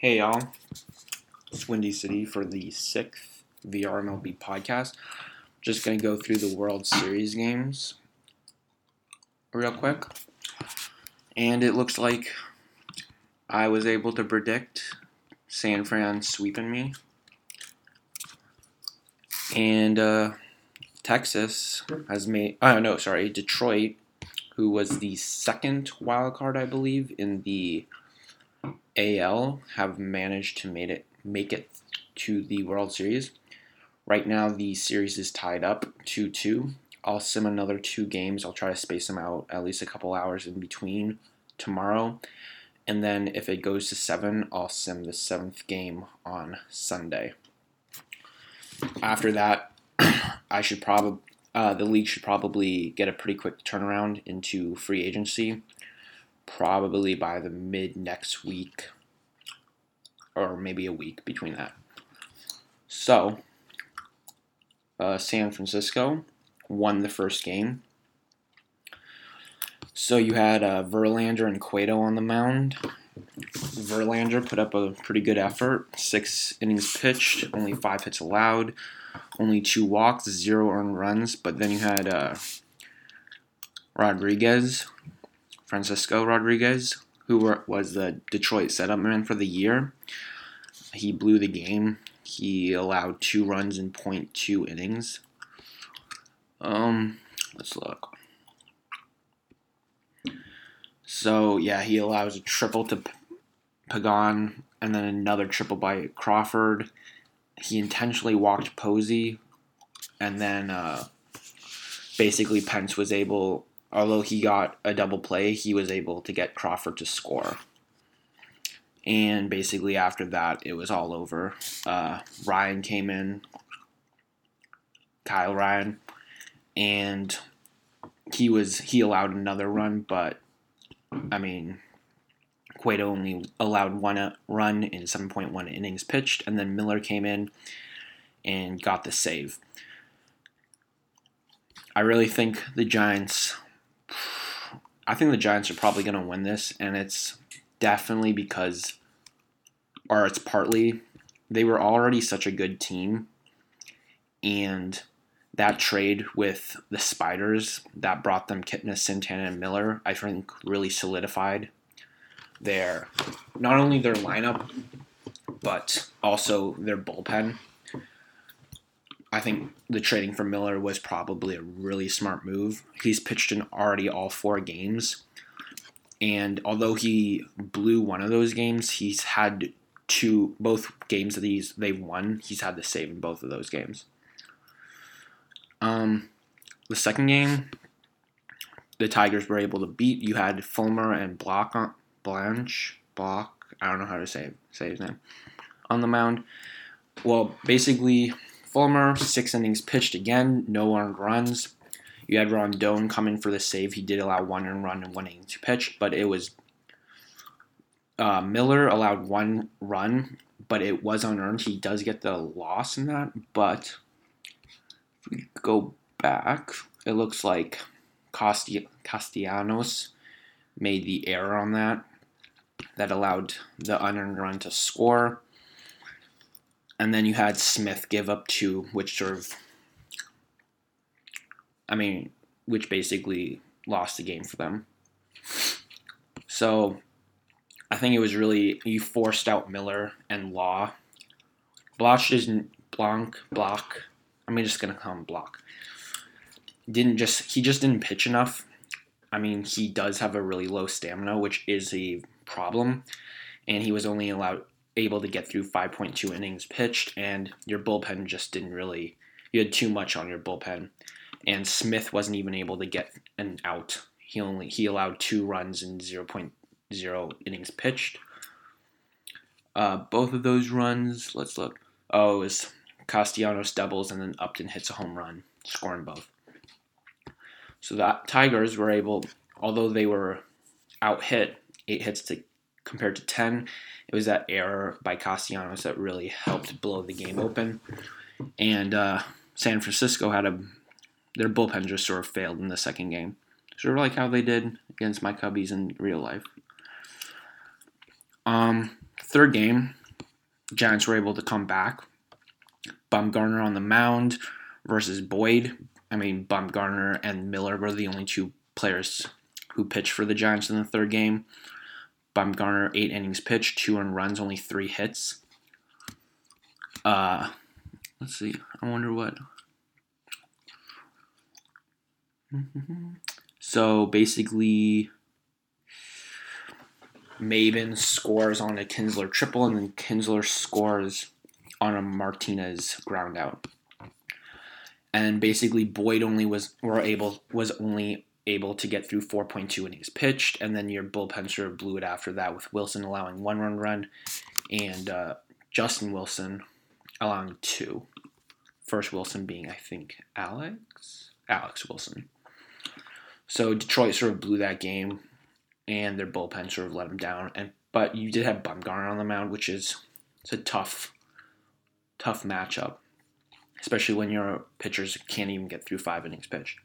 Hey y'all, it's Windy City for the sixth VRMLB podcast. Just gonna go through the World Series games real quick, and it looks like I was able to predict San Fran sweeping me, and uh, Texas has made. Oh no, sorry, Detroit, who was the second wild card, I believe, in the AL have managed to made it make it to the World Series. Right now, the series is tied up 2 2. I'll sim another two games. I'll try to space them out at least a couple hours in between tomorrow. And then if it goes to seven, I'll sim the seventh game on Sunday. After that, I should probably uh, the league should probably get a pretty quick turnaround into free agency probably by the mid next week or maybe a week between that. So, uh, San Francisco won the first game. So you had uh, Verlander and Cueto on the mound. Verlander put up a pretty good effort. Six innings pitched, only five hits allowed, only two walks, zero earned runs. But then you had uh, Rodriguez Francisco Rodriguez, who were, was the Detroit setup man for the year. He blew the game. He allowed two runs in 0.2 innings. Um, let's look. So yeah, he allows a triple to Pagan and then another triple by Crawford. He intentionally walked Posey, and then uh, basically Pence was able although he got a double play, he was able to get Crawford to score. And basically, after that, it was all over. Uh, Ryan came in, Kyle Ryan, and he was he allowed another run, but I mean, Cueto only allowed one run in 7.1 innings pitched, and then Miller came in and got the save. I really think the Giants I think the Giants are probably going to win this, and it's definitely because, or it's partly, they were already such a good team, and that trade with the Spiders that brought them Kipnis, Santana, and Miller, I think really solidified their not only their lineup, but also their bullpen. I think the trading for Miller was probably a really smart move. He's pitched in already all four games. And although he blew one of those games, he's had two both games that he's they've won, he's had the save in both of those games. Um the second game, the Tigers were able to beat. You had Fulmer and Block on Blanche Block. I don't know how to say say his name on the mound. Well, basically, Fulmer, six innings pitched again, no earned runs. You had Rondon coming for the save. He did allow one earned run and one inning to pitch, but it was uh, Miller allowed one run, but it was unearned. He does get the loss in that, but if we go back, it looks like Costi- Castellanos made the error on that. That allowed the unearned run to score and then you had Smith give up two, which sort of, I mean, which basically lost the game for them. So I think it was really you forced out Miller and Law. Bloch isn't Blanc Block. I'm just gonna call him Block. Didn't just he just didn't pitch enough. I mean, he does have a really low stamina, which is a problem, and he was only allowed able to get through 5.2 innings pitched, and your bullpen just didn't really. You had too much on your bullpen, and Smith wasn't even able to get an out. He only he allowed two runs in 0.0 innings pitched. Uh, both of those runs, let's look. Oh, it was Castellanos doubles, and then Upton hits a home run, scoring both. So the Tigers were able, although they were out hit, eight hits to compared to 10. It was that error by Castellanos that really helped blow the game open. And uh, San Francisco had a their bullpen just sort of failed in the second game, sort of like how they did against my Cubbies in real life. Um, third game, Giants were able to come back. Bumgarner on the mound versus Boyd. I mean, Bumgarner and Miller were the only two players who pitched for the Giants in the third game. Bumgarner, eight innings pitched, two earned runs, only three hits. Uh, let's see. I wonder what. So basically, Maybin scores on a Kinsler triple, and then Kinsler scores on a Martinez ground out. And basically, Boyd only was were able was only able to get through 4.2 innings pitched, and then your bullpen sort of blew it after that with Wilson allowing one run run, and uh, Justin Wilson allowing two. First Wilson being, I think, Alex Alex Wilson. So Detroit sort of blew that game, and their bullpen sort of let them down. And but you did have Bumgarner on the mound, which is it's a tough, tough matchup, especially when your pitchers can't even get through five innings pitched.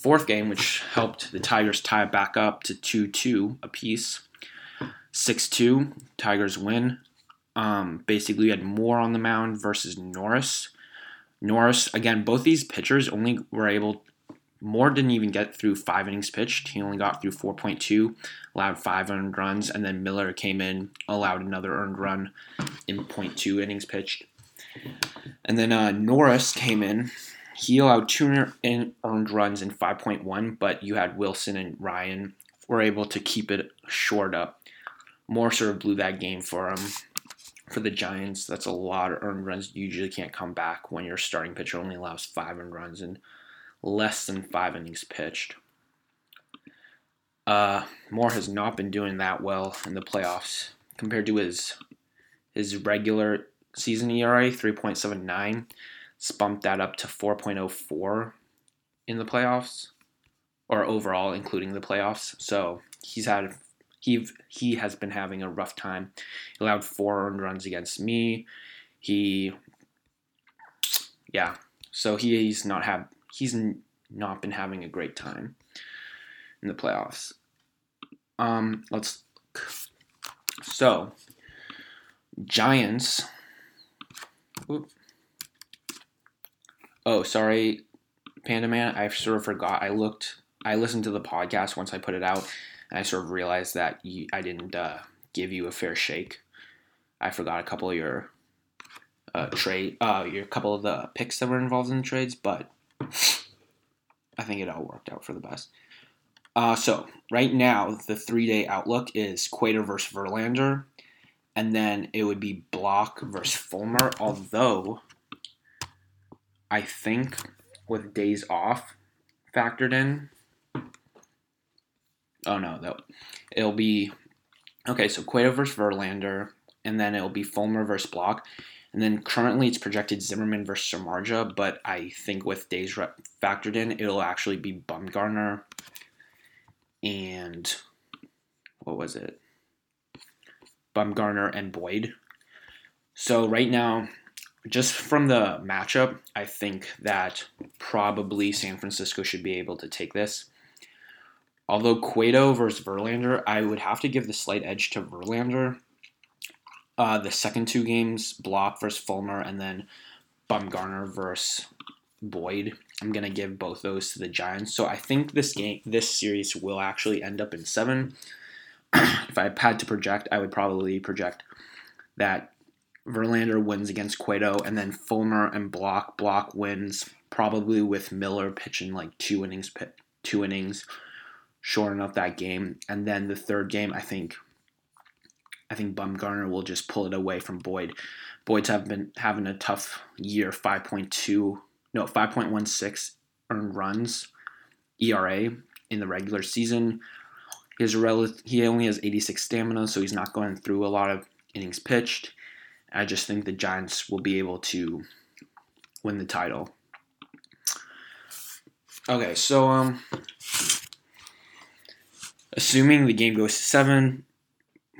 Fourth game, which helped the Tigers tie it back up to 2 2 apiece. 6 2, Tigers win. Um, basically, you had Moore on the mound versus Norris. Norris, again, both these pitchers only were able. Moore didn't even get through five innings pitched. He only got through 4.2, allowed five earned runs, and then Miller came in, allowed another earned run in 0.2 innings pitched. And then uh, Norris came in, he allowed two earned runs in 5.1, but you had Wilson and Ryan were able to keep it short up. Moore sort of blew that game for him. For the Giants, that's a lot of earned runs. You usually can't come back when your starting pitcher only allows five earned runs in less than five innings pitched. Uh, Moore has not been doing that well in the playoffs compared to his his regular season ERA, 3.79 bumped that up to 4.04 in the playoffs or overall including the playoffs. So he's had he he has been having a rough time. He allowed four earned runs against me. He yeah. So he, he's not have he's not been having a great time in the playoffs. Um let's so Giants Oh, sorry, Panda Man. I sort of forgot. I looked. I listened to the podcast once I put it out, and I sort of realized that you, I didn't uh, give you a fair shake. I forgot a couple of your uh, trade, uh, your couple of the picks that were involved in the trades, but I think it all worked out for the best. Uh, so right now, the three-day outlook is Cueto versus Verlander, and then it would be Block versus Fulmer. Although I think with days off factored in. Oh no, that it'll be okay. So Cueto versus Verlander, and then it'll be Fulmer versus Block, and then currently it's projected Zimmerman versus Samardzija, but I think with days factored in, it'll actually be Bumgarner and what was it? Bumgarner and Boyd. So right now, just from the matchup, I think that probably San Francisco should be able to take this. Although Cueto versus Verlander, I would have to give the slight edge to Verlander. Uh, the second two games, Block versus Fulmer, and then Bumgarner versus Boyd. I'm gonna give both those to the Giants. So I think this game, this series will actually end up in seven. if I had to project, I would probably project that Verlander wins against Cueto, and then Fulmer and Block. Block wins probably with Miller pitching like two innings, two innings, shorting up that game. And then the third game, I think, I think Bumgarner will just pull it away from Boyd. Boyd's have been having a tough year, five point two, no, five point one six earned runs, ERA in the regular season. His rel- he only has 86 stamina, so he's not going through a lot of innings pitched. I just think the Giants will be able to win the title. Okay, so um assuming the game goes to 7,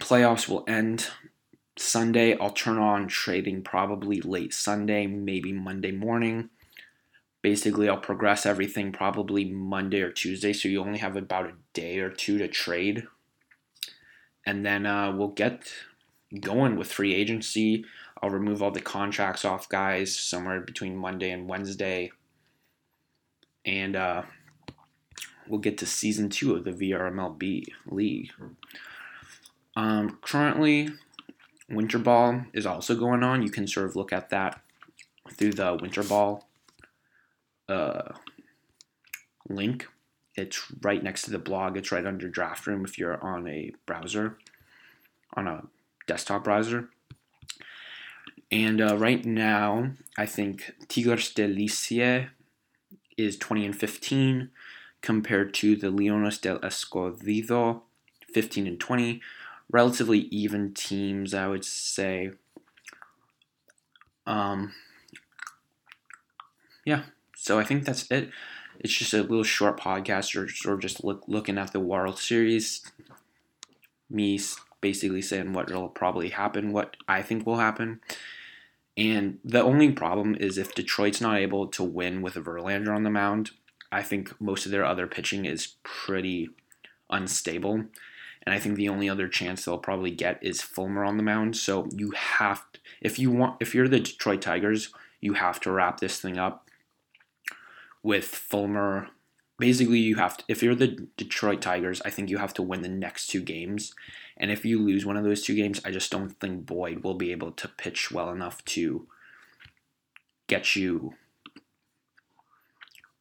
playoffs will end Sunday. I'll turn on trading probably late Sunday, maybe Monday morning. Basically, I'll progress everything probably Monday or Tuesday, so you only have about a day or two to trade. And then uh, we'll get going with free agency. I'll remove all the contracts off guys somewhere between Monday and Wednesday. And uh, we'll get to season two of the VRMLB league. Um, currently, Winter Ball is also going on. You can sort of look at that through the Winter Ball uh, link. It's right next to the blog. It's right under Draft Room if you're on a browser, on a desktop browser. And uh, right now, I think Tigres del Licey is 20 and 15 compared to the Leones del Escogido 15 and 20. Relatively even teams, I would say. Um, yeah, so I think that's it. It's just a little short podcast, or of just look, looking at the World Series. Me basically saying what will probably happen, what I think will happen. And the only problem is if Detroit's not able to win with Verlander on the mound, I think most of their other pitching is pretty unstable. And I think the only other chance they'll probably get is Fulmer on the mound. So you have to, if you want if you're the Detroit Tigers, you have to wrap this thing up with Fulmer. Basically, you have to, if you're the Detroit Tigers, I think you have to win the next two games. And if you lose one of those two games, I just don't think Boyd will be able to pitch well enough to get you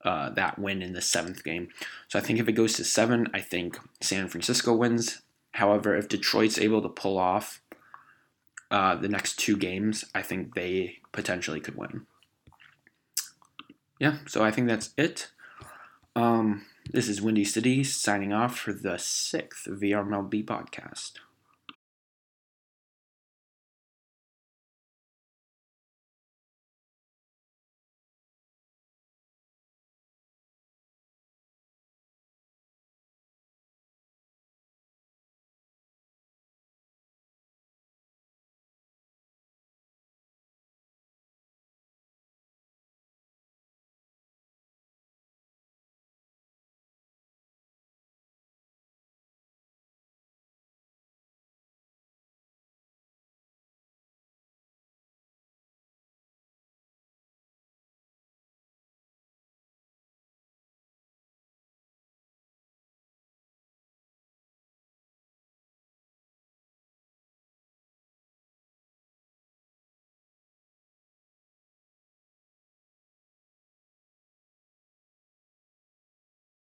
uh, that win in the seventh game. So I think if it goes to seven, I think San Francisco wins. However, if Detroit's able to pull off uh, the next two games, I think they potentially could win yeah, so I think that's it. Um, this is Windy City signing off for the sixth VRMLB podcast.